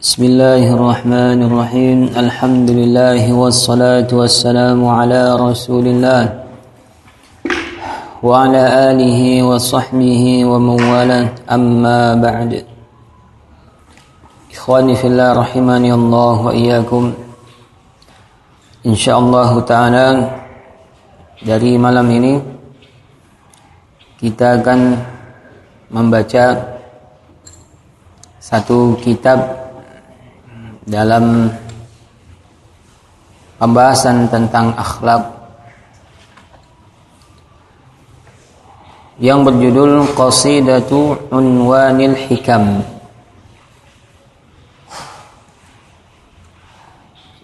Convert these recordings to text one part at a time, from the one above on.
بسم الله الرحمن الرحيم الحمد لله والصلاة والسلام على رسول الله وعلى آله وصحبه ومن والاه أما بعد إخواني في الله رحمني الله وإياكم إن شاء الله تعالى dari malam ini kita akan membaca satu kitab dalam pembahasan tentang akhlak yang berjudul Qasidatu Unwanil Hikam.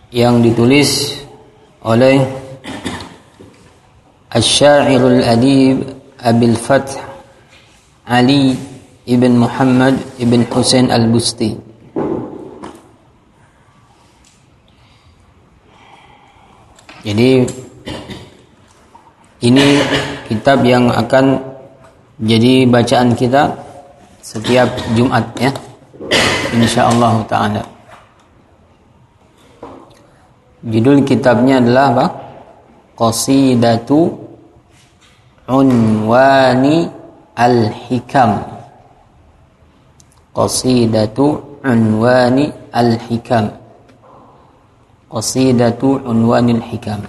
Yang ditulis oleh Asy-Syairul Adib Abil Fath Ali ibn Muhammad ibn Husain Al-Busti Jadi ini kitab yang akan jadi bacaan kita setiap Jumat ya. Insyaallah taala. Judul kitabnya adalah apa? Qasidatu Unwani Al-Hikam. Qasidatu Unwani Al-Hikam. Qasidatu Unwanil Hikam.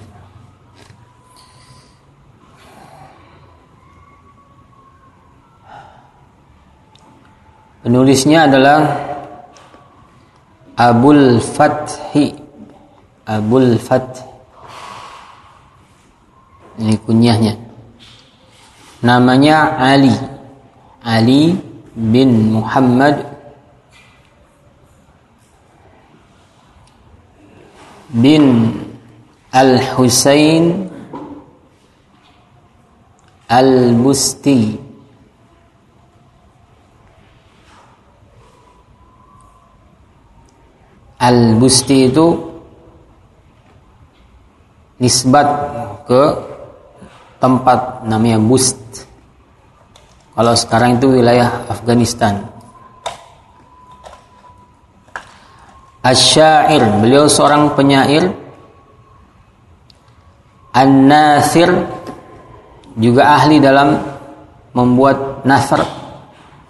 Penulisnya adalah Abul Fathi. Abul Fath Ini kunyahnya. Namanya Ali. Ali bin Muhammad bin Al-Husain Al-Busti Al-Busti itu nisbat ke tempat namanya Bust. Kalau sekarang itu wilayah Afghanistan. Asyair, beliau seorang penyair. An-Nasir juga ahli dalam membuat nasr.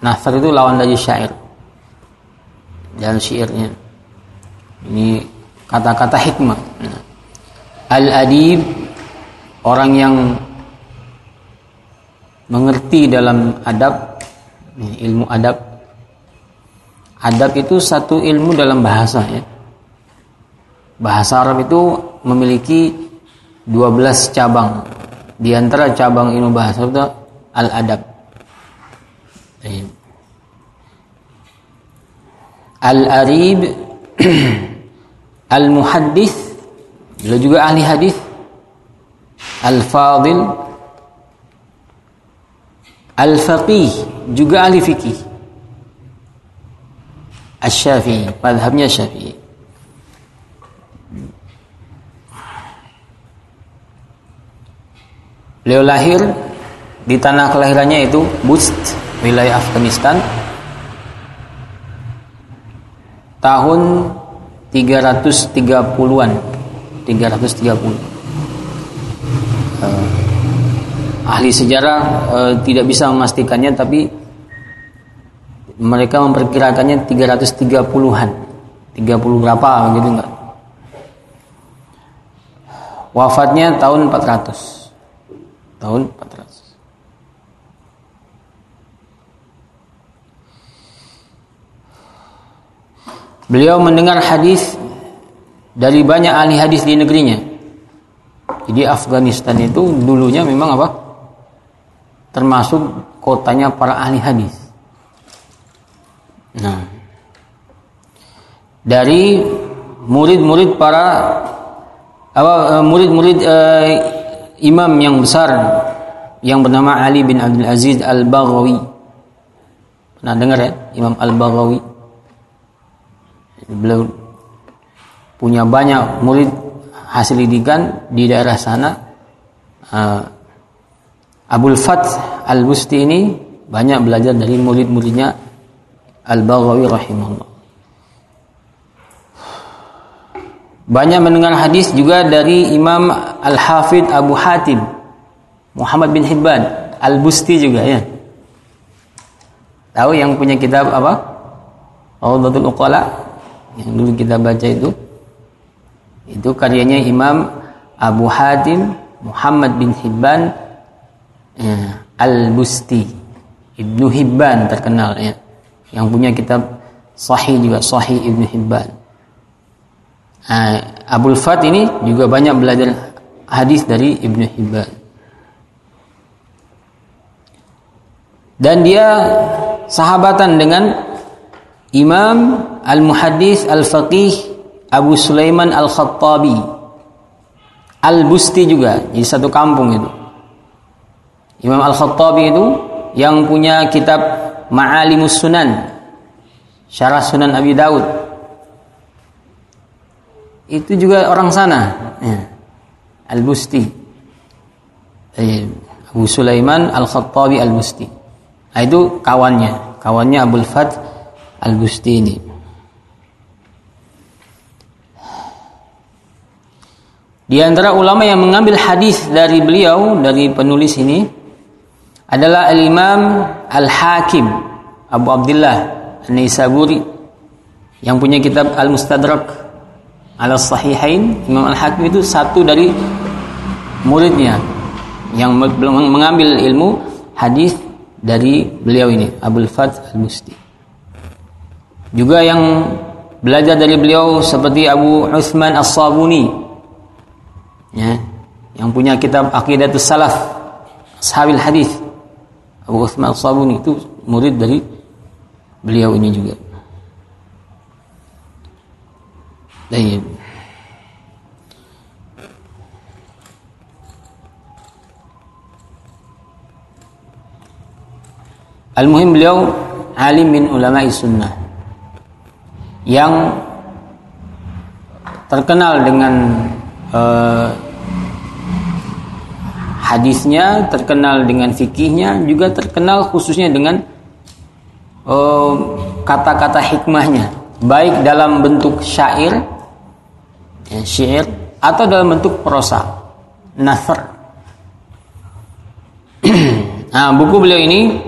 Nasr itu lawan dari syair. Dan syairnya. Ini kata-kata hikmah. Al-adib orang yang mengerti dalam adab ilmu adab Adab itu satu ilmu dalam bahasa ya. Bahasa Arab itu memiliki 12 cabang. Di antara cabang ilmu bahasa itu al-adab. Al-arib Al-muhaddis juga ahli hadis Al-fadil Al-faqih Juga ahli fikih Asy-Syafi'i, madhabnya Syafi'i. Beliau lahir di tanah kelahirannya itu Bust, wilayah Afghanistan. Tahun 330-an. 330. Uh, ahli sejarah uh, tidak bisa memastikannya tapi mereka memperkirakannya 330-an 30 berapa gitu enggak wafatnya tahun 400 tahun 400 Beliau mendengar hadis dari banyak ahli hadis di negerinya. Jadi Afghanistan itu dulunya memang apa? Termasuk kotanya para ahli hadis. Nah, dari murid-murid para apa eh, murid-murid uh, imam yang besar yang bernama Ali bin Abdul Aziz Al-Baghawi. Pernah dengar ya Imam Al-Baghawi? Beliau punya banyak murid hasil didikan di daerah sana. Uh, Abul Fath Al-Busti ini banyak belajar dari murid-muridnya Al-Baghawi rahimahullah. banyak mendengar hadis juga dari Imam Al-Hafidh Abu Hatim Muhammad bin Hibban Al-Busti juga ya. Tahu yang punya kitab apa? Rawdatul Uqala yang dulu kita baca itu. Itu karyanya Imam Abu Hatim Muhammad bin Hibban ya, Al-Busti Ibnu Hibban terkenal ya yang punya kitab Sahih juga Sahih Ibnu Hibban Nah, Abul Fat ini juga banyak belajar hadis dari Ibnu Hibban. Dan dia sahabatan dengan Imam Al-Muhaddis Al-Faqih Abu Sulaiman Al-Khattabi Al-Busti juga di satu kampung itu. Imam Al-Khattabi itu yang punya kitab Ma'alimus Sunan. Syarah Sunan Abi Daud itu juga orang sana. Ya. Al-Busti. Abu Sulaiman Al-Khattabi Al-Busti. Nah, itu kawannya. Kawannya Abdul Fat Al-Busti ini. Di antara ulama yang mengambil hadis dari beliau dari penulis ini adalah Al-Imam Al-Hakim Abu Abdullah An-Naisaburi yang punya kitab Al-Mustadrak ala sahihain Imam Al-Hakim itu satu dari muridnya yang mengambil ilmu hadis dari beliau ini Abdul Fat Al-Musti juga yang belajar dari beliau seperti Abu Uthman As-Sabuni ya yang punya kitab Aqidatus Salaf Sahabil Hadis. Abu Uthman As-Sabuni itu murid dari beliau ini juga Baik. Al-muhim beliau alim min ulama sunnah yang terkenal dengan uh, hadisnya, terkenal dengan fikihnya, juga terkenal khususnya dengan eh, kata-kata uh, hikmahnya, baik dalam bentuk syair ya, syair atau dalam bentuk prosa nasr nah buku beliau ini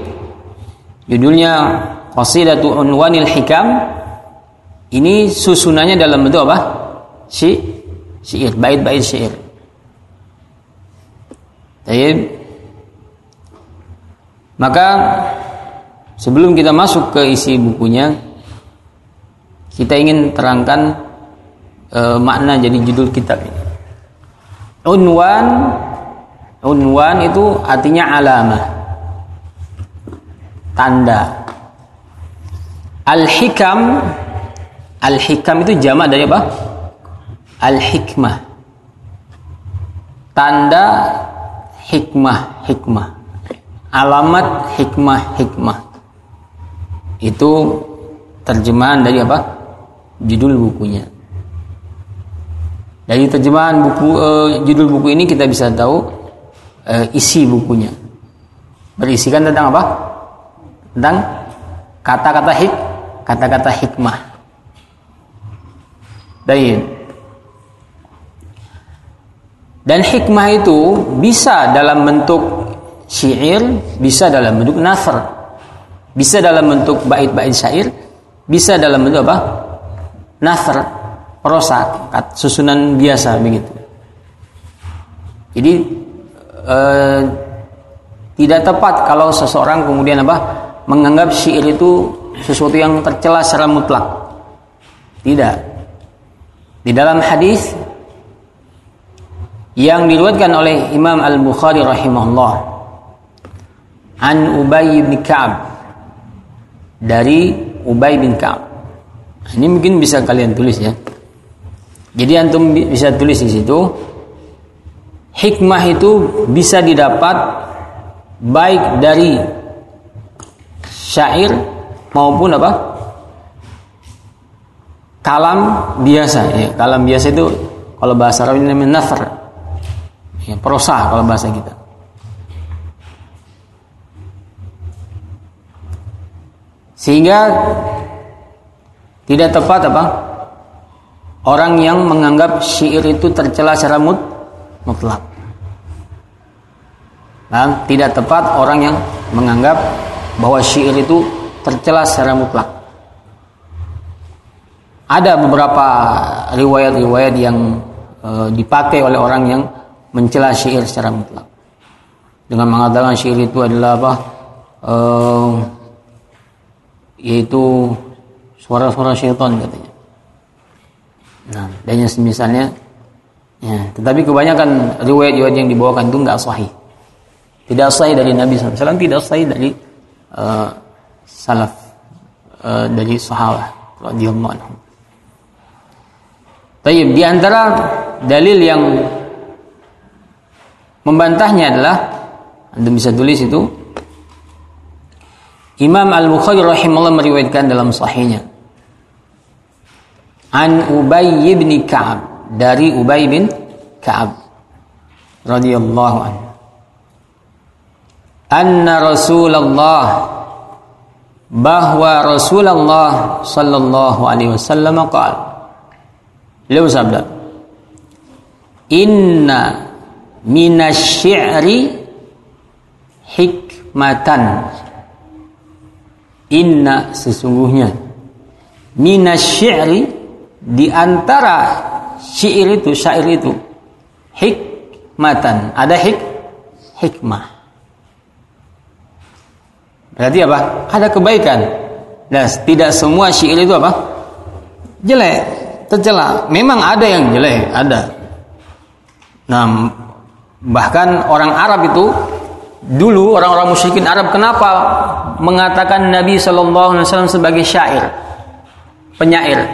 judulnya Qasidatu Unwanil Hikam ini susunannya dalam bentuk apa? Si syair, bait-bait syair. Baik. Maka sebelum kita masuk ke isi bukunya, kita ingin terangkan e, makna jadi judul kitab ini. Unwan unwan itu artinya alamah. Tanda. Al-hikam Al-hikam itu jamak dari apa? Al-hikmah. Tanda hikmah, hikmah. Alamat hikmah, hikmah. Itu terjemahan dari apa? Judul bukunya. Dari terjemahan buku uh, judul buku ini kita bisa tahu uh, isi bukunya. Berisikan tentang apa? Tentang kata-kata hik, kata-kata hikmah. Dan dan hikmah itu bisa dalam bentuk syair, bisa dalam bentuk nasr, bisa dalam bentuk bait-bait syair, bisa dalam bentuk apa? Nasr prosa, susunan biasa begitu. Jadi eh, tidak tepat kalau seseorang kemudian apa menganggap syair itu sesuatu yang tercela secara mutlak. Tidak. Di dalam hadis yang diriwayatkan oleh Imam Al-Bukhari rahimahullah an Ubay bin Ka'ab dari Ubay bin Ka'ab. Ini mungkin bisa kalian tulis ya. Jadi antum bisa tulis di situ hikmah itu bisa didapat baik dari syair maupun apa? kalam biasa ya. Kalam biasa itu kalau bahasa Arab ini namanya nafar. Ya, prosa kalau bahasa kita. Sehingga tidak tepat apa? orang yang menganggap syair itu tercela secara mut, mutlak. Dan tidak tepat orang yang menganggap bahwa syair itu tercela secara mutlak. Ada beberapa riwayat-riwayat yang e, dipakai oleh orang yang mencela syair secara mutlak. Dengan mengatakan syair itu adalah apa? E, yaitu suara-suara syaitan katanya. Nah, dan yang semisalnya ya, tetapi kebanyakan riwayat-riwayat yang dibawakan itu enggak sahih. Tidak sahih dari Nabi SAW, tidak sahih dari uh, salaf uh, dari sahabat radhiyallahu anhum. Tayyib di antara dalil yang membantahnya adalah Anda bisa tulis itu Imam Al-Bukhari rahimahullah meriwayatkan dalam sahihnya. An Ubay bin Ka'ab dari Ubay bin Ka'ab radhiyallahu anhu. Anna Rasulullah bahwa Rasulullah sallallahu alaihi wasallam qaal beliau bersabda inna minasyi'ri hikmatan. Inna sesungguhnya. Minasyi'ri di antara syair itu syair itu. Hikmatan. Ada hik hikmah. Berarti apa? Ada kebaikan. Dan tidak semua syair itu apa? Jelek tercela. Memang ada yang jelek ada. Nah bahkan orang Arab itu dulu orang-orang musyrikin Arab kenapa mengatakan Nabi Shallallahu sebagai syair penyair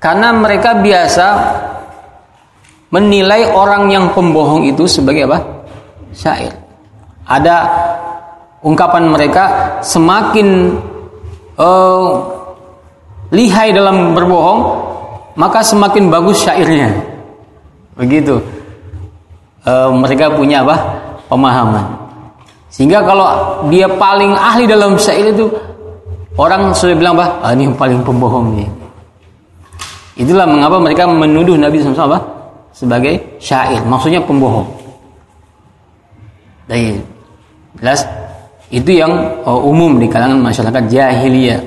karena mereka biasa menilai orang yang pembohong itu sebagai apa? Syair. Ada ungkapan mereka semakin uh, lihai dalam berbohong, maka semakin bagus syairnya. Begitu. Uh, mereka punya apa? Pemahaman. Sehingga kalau dia paling ahli dalam syair itu orang sudah bilang bah, ah, ini yang paling pembohong nih. Itulah mengapa mereka menuduh Nabi SAW sebagai syair, maksudnya pembohong. Dan jelas itu yang oh, umum di kalangan masyarakat jahiliyah.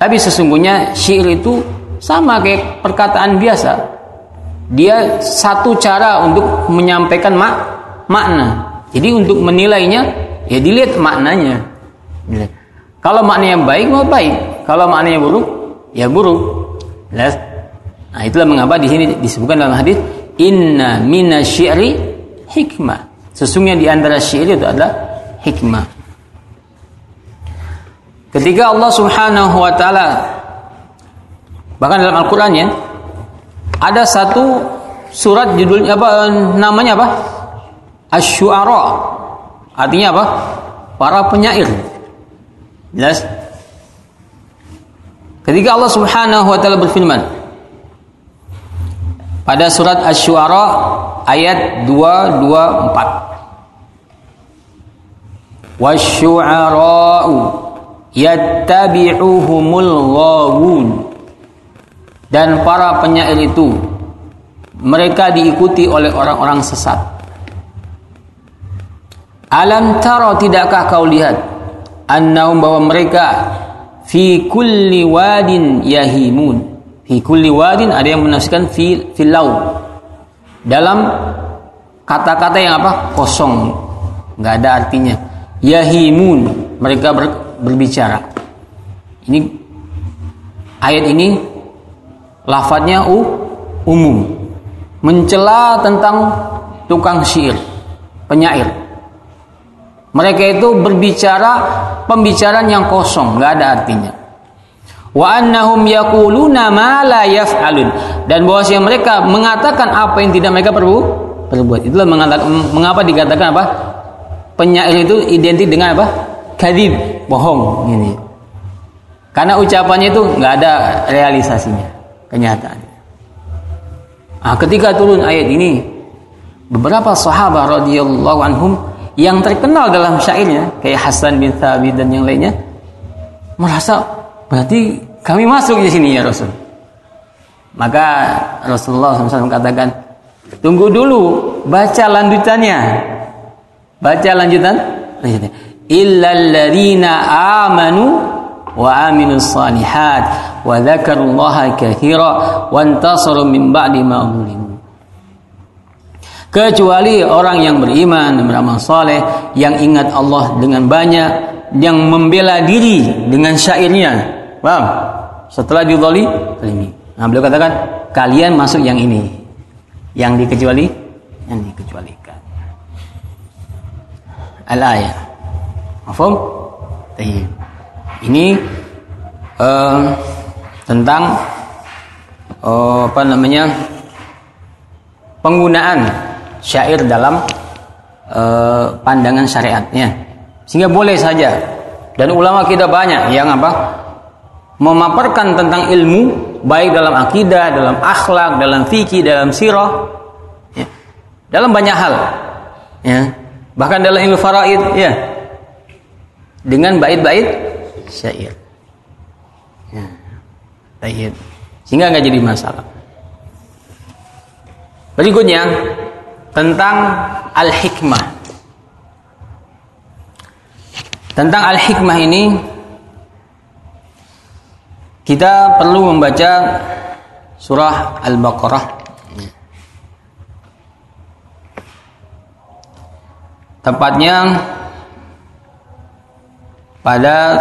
Tapi sesungguhnya syair itu sama kayak perkataan biasa. Dia satu cara untuk menyampaikan mak makna. Jadi untuk menilainya ya dilihat maknanya. Kalau maknanya baik mau baik, kalau maknanya buruk ya buruk. Nah, itulah mengapa di sini disebutkan dalam hadis inna minasyi'ri hikmah. Sesungguhnya di antara syair itu adalah hikmah. Ketika Allah Subhanahu wa taala bahkan dalam Al-Qur'an ya ada satu surat judulnya apa namanya apa? Asy-Syu'ara. Artinya apa? Para penyair. Jelas? Ketika Allah Subhanahu wa taala berfirman pada surat Asy-Syu'ara ayat 224 Wasyu'ara'u yattabi'uhumul ghawun dan para penyair itu mereka diikuti oleh orang-orang sesat. Alam tara tidakkah kau lihat annahum bahwa mereka fi kulli wadin yahimun? Fi kulli wadin ada yang menafsirkan fi filau dalam kata-kata yang apa? Kosong. Nggak ada artinya. Yahimun mereka ber, berbicara. Ini ayat ini lafadznya u, umum mencela tentang tukang syair penyair mereka itu berbicara pembicaraan yang kosong, nggak ada artinya. Wa annahum yaquluna ma la yaf'alun dan bahwasanya mereka mengatakan apa yang tidak mereka perlu perbuat. Itulah mengatakan mengapa dikatakan apa? Penyair itu identik dengan apa? Kadib, bohong ini. Karena ucapannya itu nggak ada realisasinya, kenyataan. Nah, ketika turun ayat ini, beberapa sahabat radhiyallahu anhum yang terkenal dalam syairnya kayak Hasan bin Thabit dan yang lainnya merasa berarti kami masuk di sini ya Rasul. Maka Rasulullah SAW katakan, tunggu dulu, baca lanjutannya. Baca lanjutan. Illalladzina amanu aminus salihat wa dzakarullaha katsira wa antasaru min ba'di ma Kecuali orang yang beriman dan beramal saleh yang ingat Allah dengan banyak yang membela diri dengan syairnya. Paham? Setelah didoli, ini. Nah, beliau katakan, kalian masuk yang ini. Yang dikecuali, yang dikecualikan. Al-ayah. Mafhum? Ini uh, tentang uh, apa namanya? penggunaan syair dalam uh, pandangan syariatnya. Sehingga boleh saja. Dan ulama kita banyak yang apa? memaparkan tentang ilmu baik dalam akidah, dalam akhlak, dalam fikih, dalam sirah, ya. dalam banyak hal, ya. bahkan dalam ilmu faraid, ya, dengan bait-bait syair, ya. sehingga nggak jadi masalah. Berikutnya tentang al-hikmah. Tentang al-hikmah ini kita perlu membaca surah Al-Baqarah. Tepatnya pada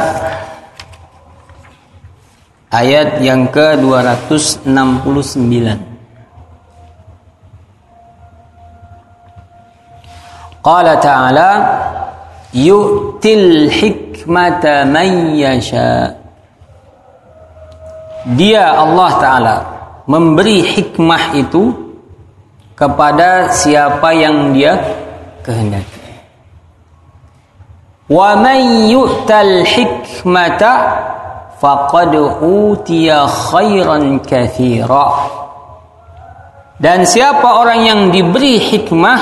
ayat yang ke-269. Qala ta'ala yu'til hikmata man yasha' dia Allah Ta'ala memberi hikmah itu kepada siapa yang dia kehendaki. Man yu'tal hikmata faqad utiya khairan katsira. Dan siapa orang yang diberi hikmah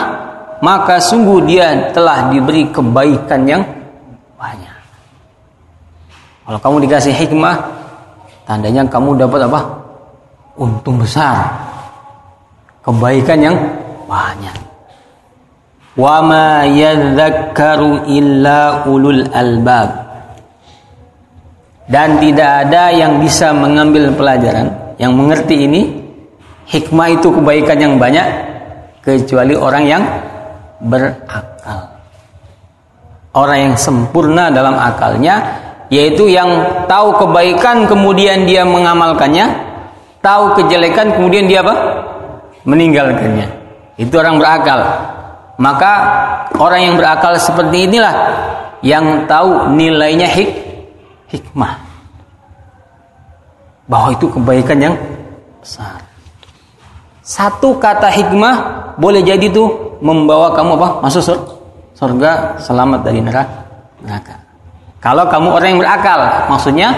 maka sungguh dia telah diberi kebaikan yang banyak. Kalau kamu dikasih hikmah, Tandanya kamu dapat apa? Untung besar. Kebaikan yang banyak. Wa ma yadzakkaru illa ulul albab. Dan tidak ada yang bisa mengambil pelajaran, yang mengerti ini hikmah itu kebaikan yang banyak kecuali orang yang berakal. Orang yang sempurna dalam akalnya yaitu yang tahu kebaikan kemudian dia mengamalkannya, tahu kejelekan kemudian dia apa? meninggalkannya. Itu orang berakal. Maka orang yang berakal seperti inilah yang tahu nilainya hik hikmah. Bahwa itu kebaikan yang besar. Satu kata hikmah boleh jadi tuh membawa kamu apa? Masuk surga selamat dari neraka. Kalau kamu orang yang berakal, maksudnya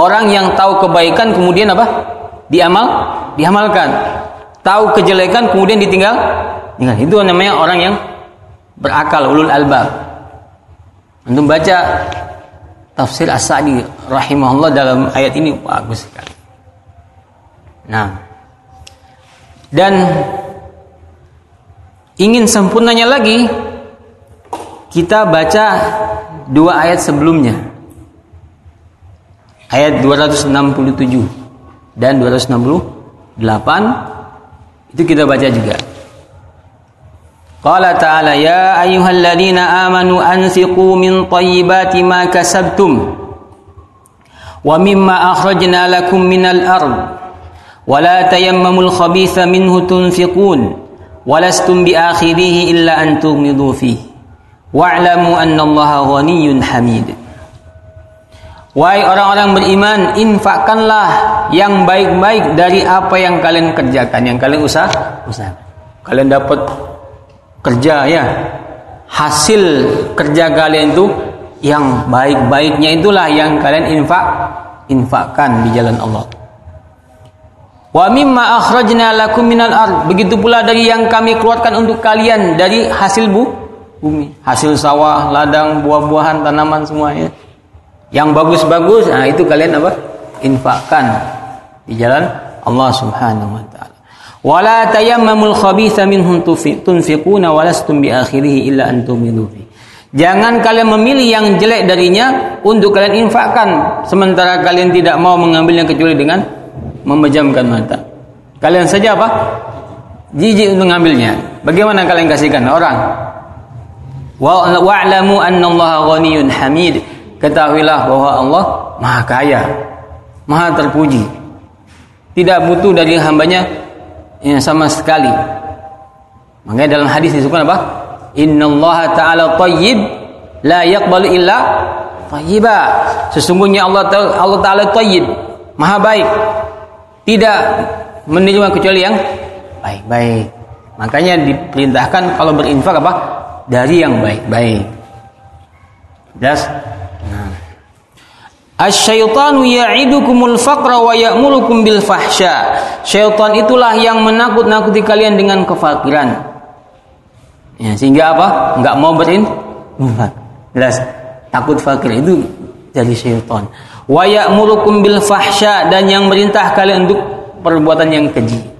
orang yang tahu kebaikan kemudian apa? Diamal, diamalkan. Tahu kejelekan kemudian ditinggal, tinggal. Itu namanya orang yang berakal, ulul albab. Untuk baca tafsir As-Sa'di rahimahullah dalam ayat ini bagus sekali. Nah, dan ingin sempurnanya lagi kita baca dua ayat sebelumnya. Ayat 267 dan 268 itu kita baca juga. Qala ta'ala ya ayyuhalladzina amanu anfiqu min thayyibati ma kasabtum wa mimma akhrajna lakum minal ard wa la tayammamul khabitha minhu tunfiqun wa lastum bi akhirihi illa an tughmidu fihi Wa'lamu ghaniyyun hamid. Wahai orang-orang beriman, infakkanlah yang baik-baik dari apa yang kalian kerjakan, yang kalian usah, usah. Kalian dapat kerja ya. Hasil kerja kalian itu yang baik-baiknya itulah yang kalian infak infakkan di jalan Allah. Wa mimma akhrajna lakum minal ard. Begitu pula dari yang kami keluarkan untuk kalian dari hasil bu bumi. Hasil sawah, ladang, buah-buahan, tanaman semuanya. Yang bagus-bagus, nah itu kalian apa? infakkan di jalan Allah Subhanahu wa taala. Wala tayammamul khabitha minhum tunfiquna walastum bi akhirih illa an tumilu Jangan kalian memilih yang jelek darinya untuk kalian infakkan sementara kalian tidak mau mengambilnya kecuali dengan memejamkan mata. Kalian saja apa? Jijik untuk mengambilnya. Bagaimana kalian kasihkan orang? Wa'lamu anna Allah ghaniyun hamid. Ketahuilah bahwa Allah Maha Kaya, Maha terpuji. Tidak butuh dari hambanya yang sama sekali. Makanya dalam hadis disebutkan apa? Inna Allah Ta'ala tayyib la yaqbalu illa tayyiba. Sesungguhnya Allah Allah Ta'ala Maha baik. Tidak menerima kecuali yang baik-baik. Makanya diperintahkan kalau berinfak apa? Dari yang baik-baik. Jelas? Nah. Asyaitanu ya'idukumul faqra wa ya'murukum bil fahsya. Syaitan itulah yang menakut-nakuti kalian dengan kefakiran. Ya, sehingga apa? Enggak mau berinfak. Jelas. Takut fakir itu dari syaitan. Wa ya'murukum bil fahsya dan yang merintah kalian untuk perbuatan yang keji.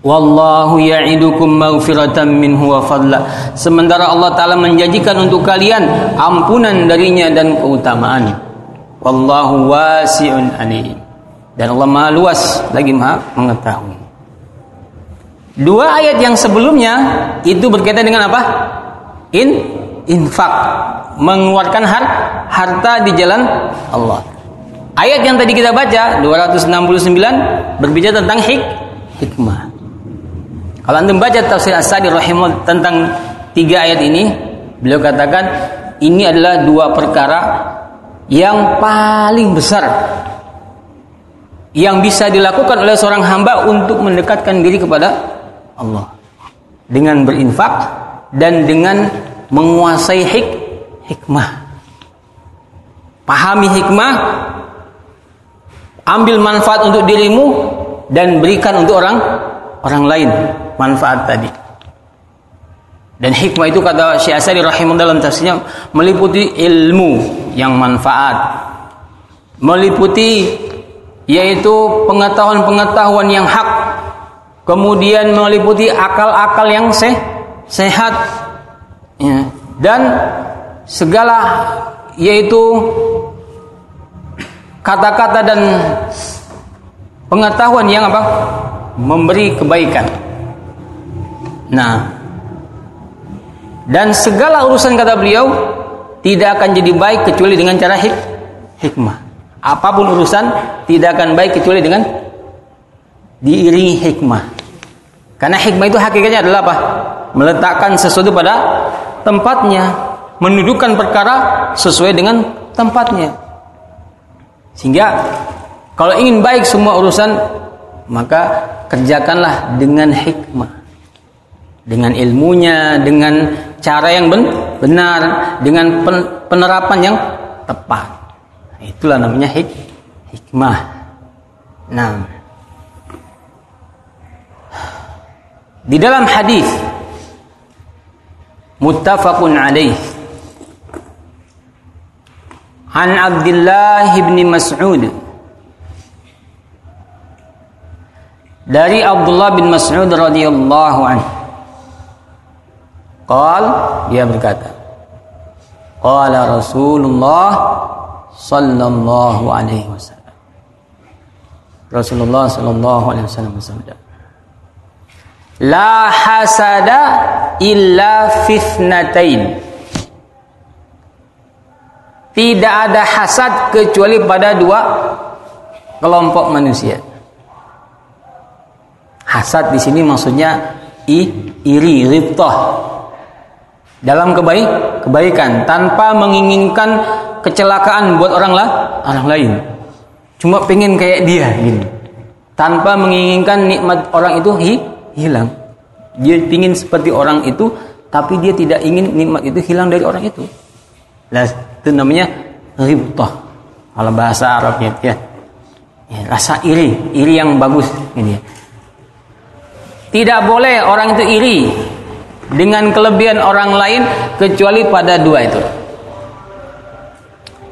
Wallahu ya'idukum maghfiratan minhu wa fadla. Sementara Allah taala menjanjikan untuk kalian ampunan darinya dan keutamaan. Wallahu wasi'un alim. Dan Allah Maha luas lagi Maha mengetahui. Dua ayat yang sebelumnya itu berkaitan dengan apa? In infak, mengeluarkan har, harta di jalan Allah. Ayat yang tadi kita baca 269 berbicara tentang hik, hikmah. Kalau anda baca tafsir As-Sadi rahimah tentang tiga ayat ini, beliau katakan ini adalah dua perkara yang paling besar yang bisa dilakukan oleh seorang hamba untuk mendekatkan diri kepada Allah dengan berinfak dan dengan menguasai hik hikmah. Pahami hikmah, ambil manfaat untuk dirimu dan berikan untuk orang orang lain manfaat tadi. Dan hikmah itu kata Syekh Asadi rahimahullah dalam tafsirnya meliputi ilmu yang manfaat. Meliputi yaitu pengetahuan-pengetahuan yang hak. Kemudian meliputi akal-akal yang seh, sehat. Ya. Dan segala yaitu kata-kata dan pengetahuan yang apa? memberi kebaikan. Nah, dan segala urusan kata beliau tidak akan jadi baik kecuali dengan cara hik hikmah. Apa pun urusan tidak akan baik kecuali dengan diiringi hikmah. Karena hikmah itu hakikatnya adalah apa? Meletakkan sesuatu pada tempatnya, menundukkan perkara sesuai dengan tempatnya. Sehingga kalau ingin baik semua urusan maka kerjakanlah dengan hikmah dengan ilmunya, dengan cara yang benar, dengan penerapan yang tepat. Itulah namanya hik hikmah. Nah, di dalam hadis muttafaqun alaih An Abdullah bin Mas'ud dari Abdullah bin Mas'ud radhiyallahu anhu Qal dia berkata Qala Rasulullah sallallahu alaihi wasallam. Rasulullah sallallahu alaihi wasallam bersabda La hasada illa fitnatain. Tidak ada hasad kecuali pada dua kelompok manusia. Hasad di sini maksudnya i, iri, ribtah dalam kebaik kebaikan tanpa menginginkan kecelakaan buat orang lah orang lain. Cuma pengen kayak dia gitu. Tanpa menginginkan nikmat orang itu hi, hilang. Dia ingin seperti orang itu tapi dia tidak ingin nikmat itu hilang dari orang itu. Lah itu namanya ribtah kalau bahasa Arabnya ya, ya rasa iri iri yang bagus ini ya. tidak boleh orang itu iri dengan kelebihan orang lain kecuali pada dua itu.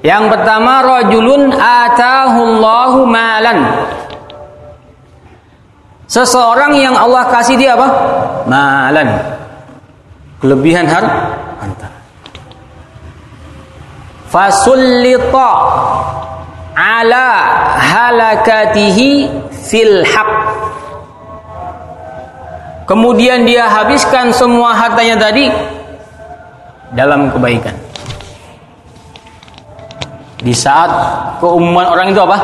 Yang pertama rajulun atahullahu malan. Seseorang yang Allah kasih dia apa? Malan. Kelebihan harta. Fasullita ala halakatihi fil haq. Kemudian dia habiskan semua hartanya tadi dalam kebaikan. Di saat keumuman orang itu apa?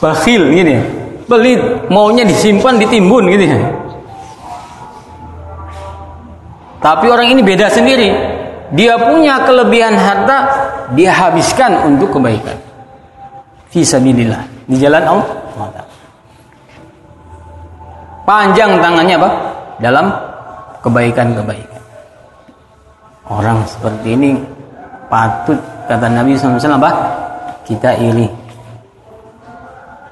Bakhil gini pelit, maunya disimpan, ditimbun gitu ya. Tapi orang ini beda sendiri. Dia punya kelebihan harta, dia habiskan untuk kebaikan. Fisabilillah, di jalan Allah. Panjang tangannya apa? Dalam kebaikan-kebaikan. Orang seperti ini patut kata Nabi SAW apa? Kita iri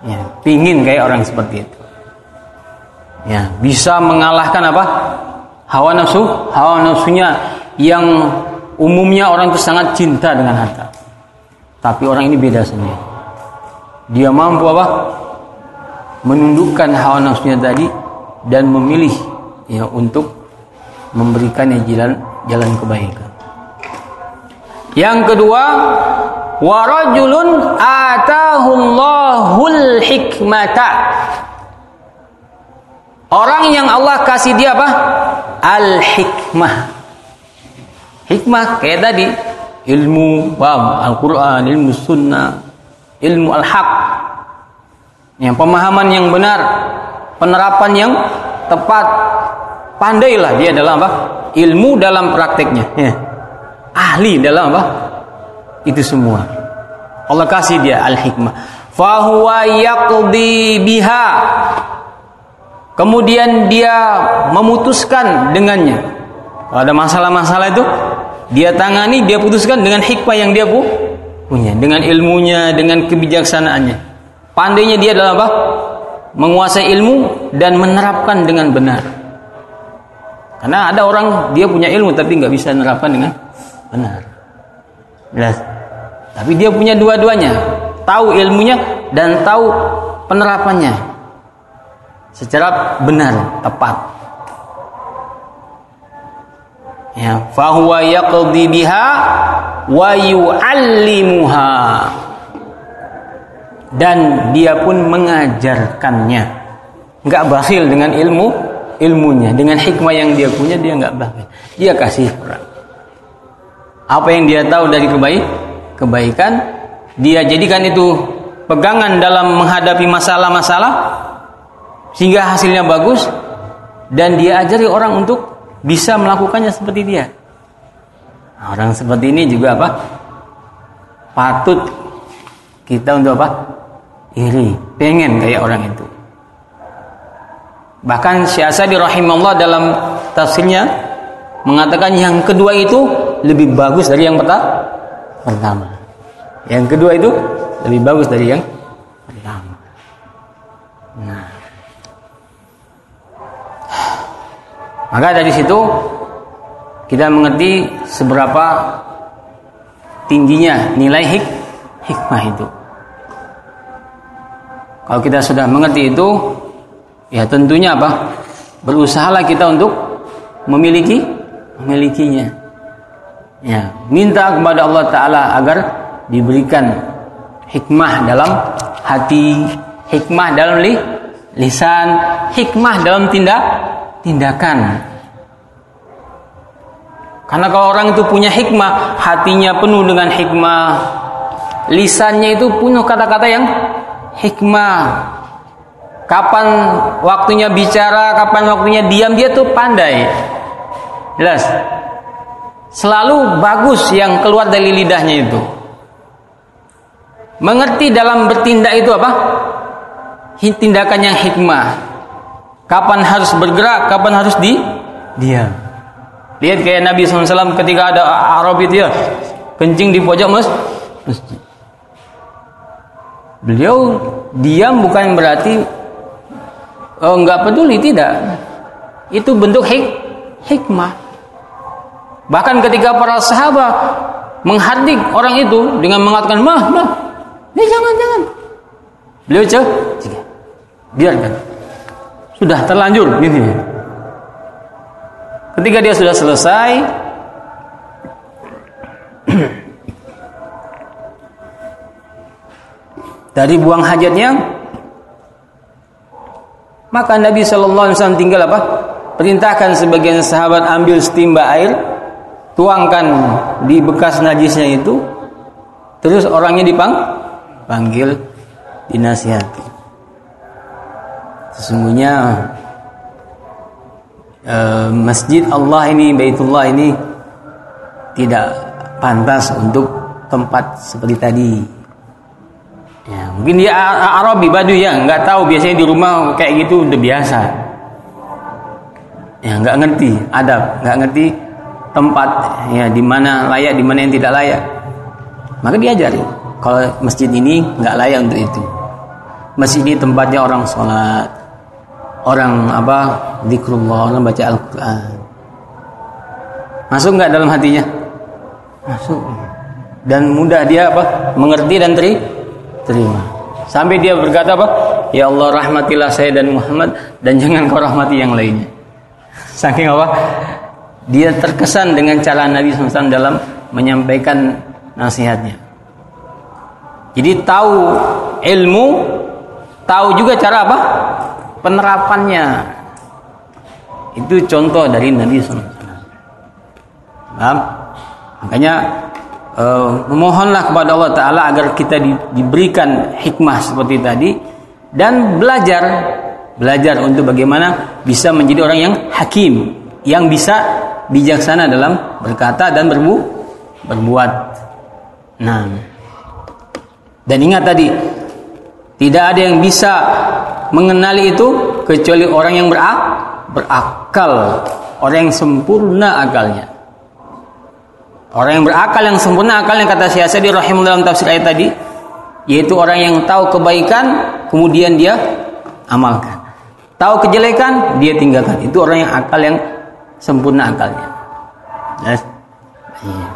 ya, pingin kayak orang seperti itu ya bisa mengalahkan apa hawa nafsu hawa nafsunya yang umumnya orang itu sangat cinta dengan harta tapi orang ini beda sendiri dia mampu apa menundukkan hawa nafsunya tadi dan memilih ya untuk memberikannya jalan jalan kebaikan. Yang kedua warajulun atahullahul hikmata. Orang yang Allah kasih dia apa? Al hikmah hikmah kayak tadi. Ilmu Al-Quran ilmu sunnah ilmu al-haq. Yang pemahaman yang benar penerapan yang tepat pandailah dia dalam apa ilmu dalam prakteknya ya. ahli dalam apa itu semua. Allah kasih dia al-hikmah. Fahuwa yaqdi biha. Kemudian dia memutuskan dengannya. Kalau ada masalah-masalah itu, dia tangani, dia putuskan dengan hikmah yang dia punya, dengan ilmunya, dengan kebijaksanaannya. Pandainya dia dalam apa? Menguasai ilmu dan menerapkan dengan benar. Karena ada orang dia punya ilmu tapi nggak bisa menerapkan dengan benar. Jelas. Tapi dia punya dua-duanya, tahu ilmunya dan tahu penerapannya secara benar, tepat. Ya, fahuwa yaqdi biha wa yu'allimuha. Dan dia pun mengajarkannya. Enggak bakhil dengan ilmu ilmunya, dengan hikmah yang dia punya dia enggak bakhil. Dia kasih orang apa yang dia tahu dari kebaik kebaikan dia jadikan itu pegangan dalam menghadapi masalah-masalah sehingga hasilnya bagus dan dia ajari orang untuk bisa melakukannya seperti dia. Orang seperti ini juga apa? Patut kita untuk apa iri pengen kayak orang itu bahkan Syahsadi rahimahullah dalam tafsirnya mengatakan yang kedua itu lebih bagus dari yang pertama. Yang kedua itu lebih bagus dari yang pertama. Nah. Maka dari situ kita mengerti seberapa tingginya nilai hik hikmah itu. Kalau kita sudah mengerti itu, ya tentunya apa? Berusahalah kita untuk memiliki memilikinya ya minta kepada Allah taala agar diberikan hikmah dalam hati hikmah dalam li, lisan hikmah dalam tindak tindakan karena kalau orang itu punya hikmah hatinya penuh dengan hikmah lisannya itu punya kata-kata yang hikmah kapan waktunya bicara kapan waktunya diam dia tuh pandai jelas selalu bagus yang keluar dari lidahnya itu. Mengerti dalam bertindak itu apa? Tindakan yang hikmah. Kapan harus bergerak, kapan harus di diam. Lihat kayak Nabi SAW ketika ada Arab itu ya kencing di pojok mas masjid. Beliau diam bukan berarti oh, nggak peduli. Tidak. Itu bentuk hik hikmah. Bahkan ketika para sahabat menghardik orang itu dengan mengatakan mah mah eh jangan jangan. Beliau cek biarkan. Sudah terlanjur. Ini ketika dia sudah selesai dari buang hajatnya maka Nabi Shallallahu Alaihi Wasallam tinggal apa? Perintahkan sebagian sahabat ambil setimba air tuangkan di bekas najisnya itu terus orangnya dipang panggil dinasihati. Sesungguhnya eh, masjid Allah ini Baitullah ini tidak pantas untuk tempat seperti tadi Ya, mungkin dia Arabi Badu ya, nggak tahu biasanya di rumah kayak gitu udah biasa. Ya, nggak ngerti adab, nggak ngerti tempat ya di mana layak, di mana yang tidak layak. Maka diajari kalau masjid ini nggak layak untuk itu. Masjid ini tempatnya orang sholat, orang apa zikrullah, orang baca Al-Quran. Masuk nggak dalam hatinya? Masuk. Dan mudah dia apa? Mengerti dan teri terima. Sampai dia berkata apa? Ya Allah rahmatilah saya dan Muhammad dan jangan kau rahmati yang lainnya. Saking apa? Dia terkesan dengan cara Nabi SAW dalam menyampaikan nasihatnya. Jadi tahu ilmu, tahu juga cara apa? Penerapannya. Itu contoh dari Nabi SAW. Nah, makanya uh, memohonlah kepada Allah Taala agar kita di, diberikan hikmah seperti tadi dan belajar belajar untuk bagaimana bisa menjadi orang yang hakim yang bisa bijaksana dalam berkata dan berbu berbuat. Nah, dan ingat tadi tidak ada yang bisa mengenali itu kecuali orang yang berak berakal, orang yang sempurna akalnya. Orang yang berakal yang sempurna akalnya kata Syekh Sa'di rahimahullah dalam tafsir ayat tadi yaitu orang yang tahu kebaikan kemudian dia amalkan. Tahu kejelekan dia tinggalkan. Itu orang yang akal yang sempurna akalnya. Yes. Iya.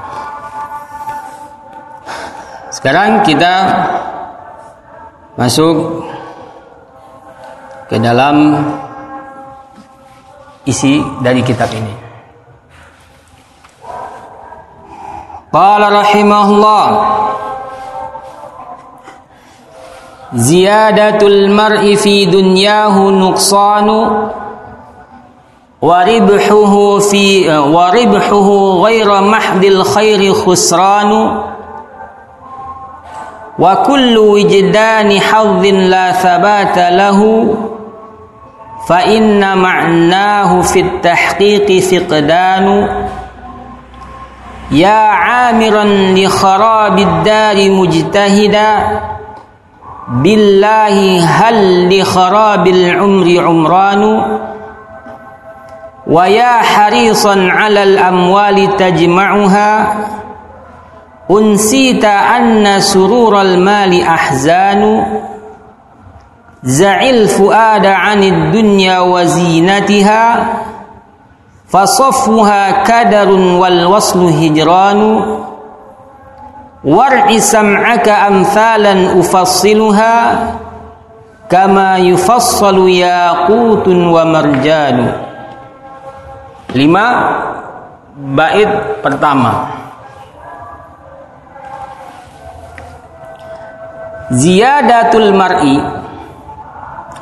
Sekarang kita masuk ke dalam isi dari kitab ini. قال رحمه الله زيادة المرء في دنياه نقصان وربحه في وربحه غير محض الخير خسران وكل وجدان حظ لا ثبات له فإن معناه في التحقيق فقدان. يا عامرا لخراب الدار مجتهدا. بالله هل لخراب العمر عمران؟ ويا حريصا على الأموال تجمعها. أنسيت أن سرور المال أحزان. زع الفؤاد عن الدنيا وزينتها. fasaffuha kadarun wal waslu hijranu. War'i sam'aka amthalan ufassiluha kama yufassalu yaqutun wa marjanu. Lima bait pertama. Ziyadatul mar'i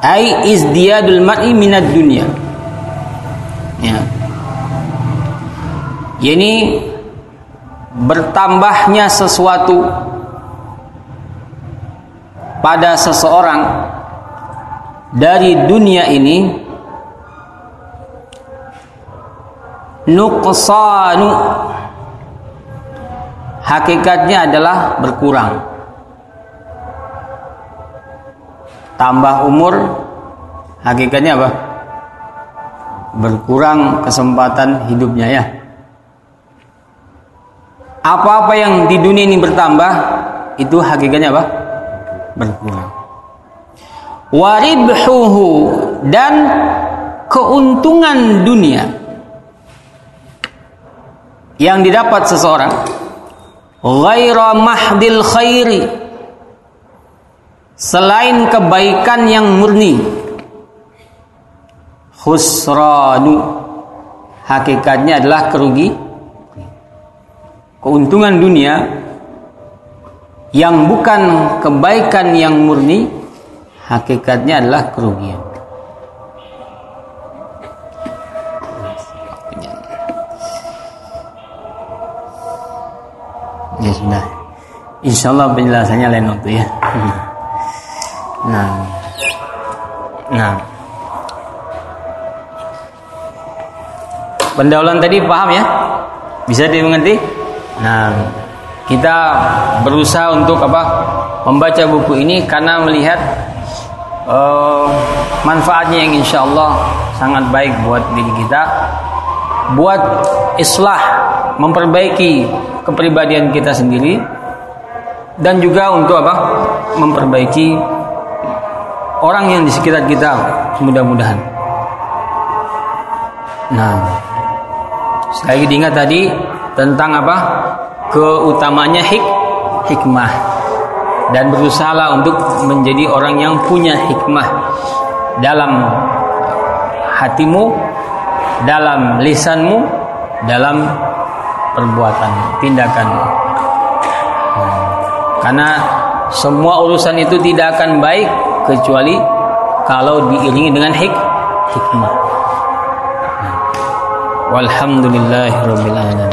ai izdiyadul mar'i minad dunia ya ini bertambahnya sesuatu pada seseorang dari dunia ini nuqsanu hakikatnya adalah berkurang. Tambah umur hakikatnya apa? Berkurang kesempatan hidupnya ya apa-apa yang di dunia ini bertambah itu hakikatnya apa? Berkurang. Waribhuhu dan keuntungan dunia yang didapat seseorang ghaira mahdil khairi selain kebaikan yang murni khusranu hakikatnya adalah kerugi keuntungan dunia yang bukan kebaikan yang murni hakikatnya adalah kerugian. Ya sudah. Insya Allah penjelasannya lain waktu ya. Nah. Nah. Pendahuluan tadi paham ya? Bisa dimengerti nah kita berusaha untuk apa? Membaca buku ini karena melihat uh, manfaatnya yang insya Allah sangat baik buat diri kita. Buat islah memperbaiki kepribadian kita sendiri. Dan juga untuk apa? Memperbaiki orang yang di sekitar kita mudah-mudahan. Nah sekali lagi diingat tadi tentang apa keutamanya hik hikmah dan berusahalah untuk menjadi orang yang punya hikmah dalam hatimu, dalam lisanmu, dalam perbuatan, tindakan. Karena semua urusan itu tidak akan baik kecuali kalau diiringi dengan hik hikmah. Walhamdulillahirabbil alamin.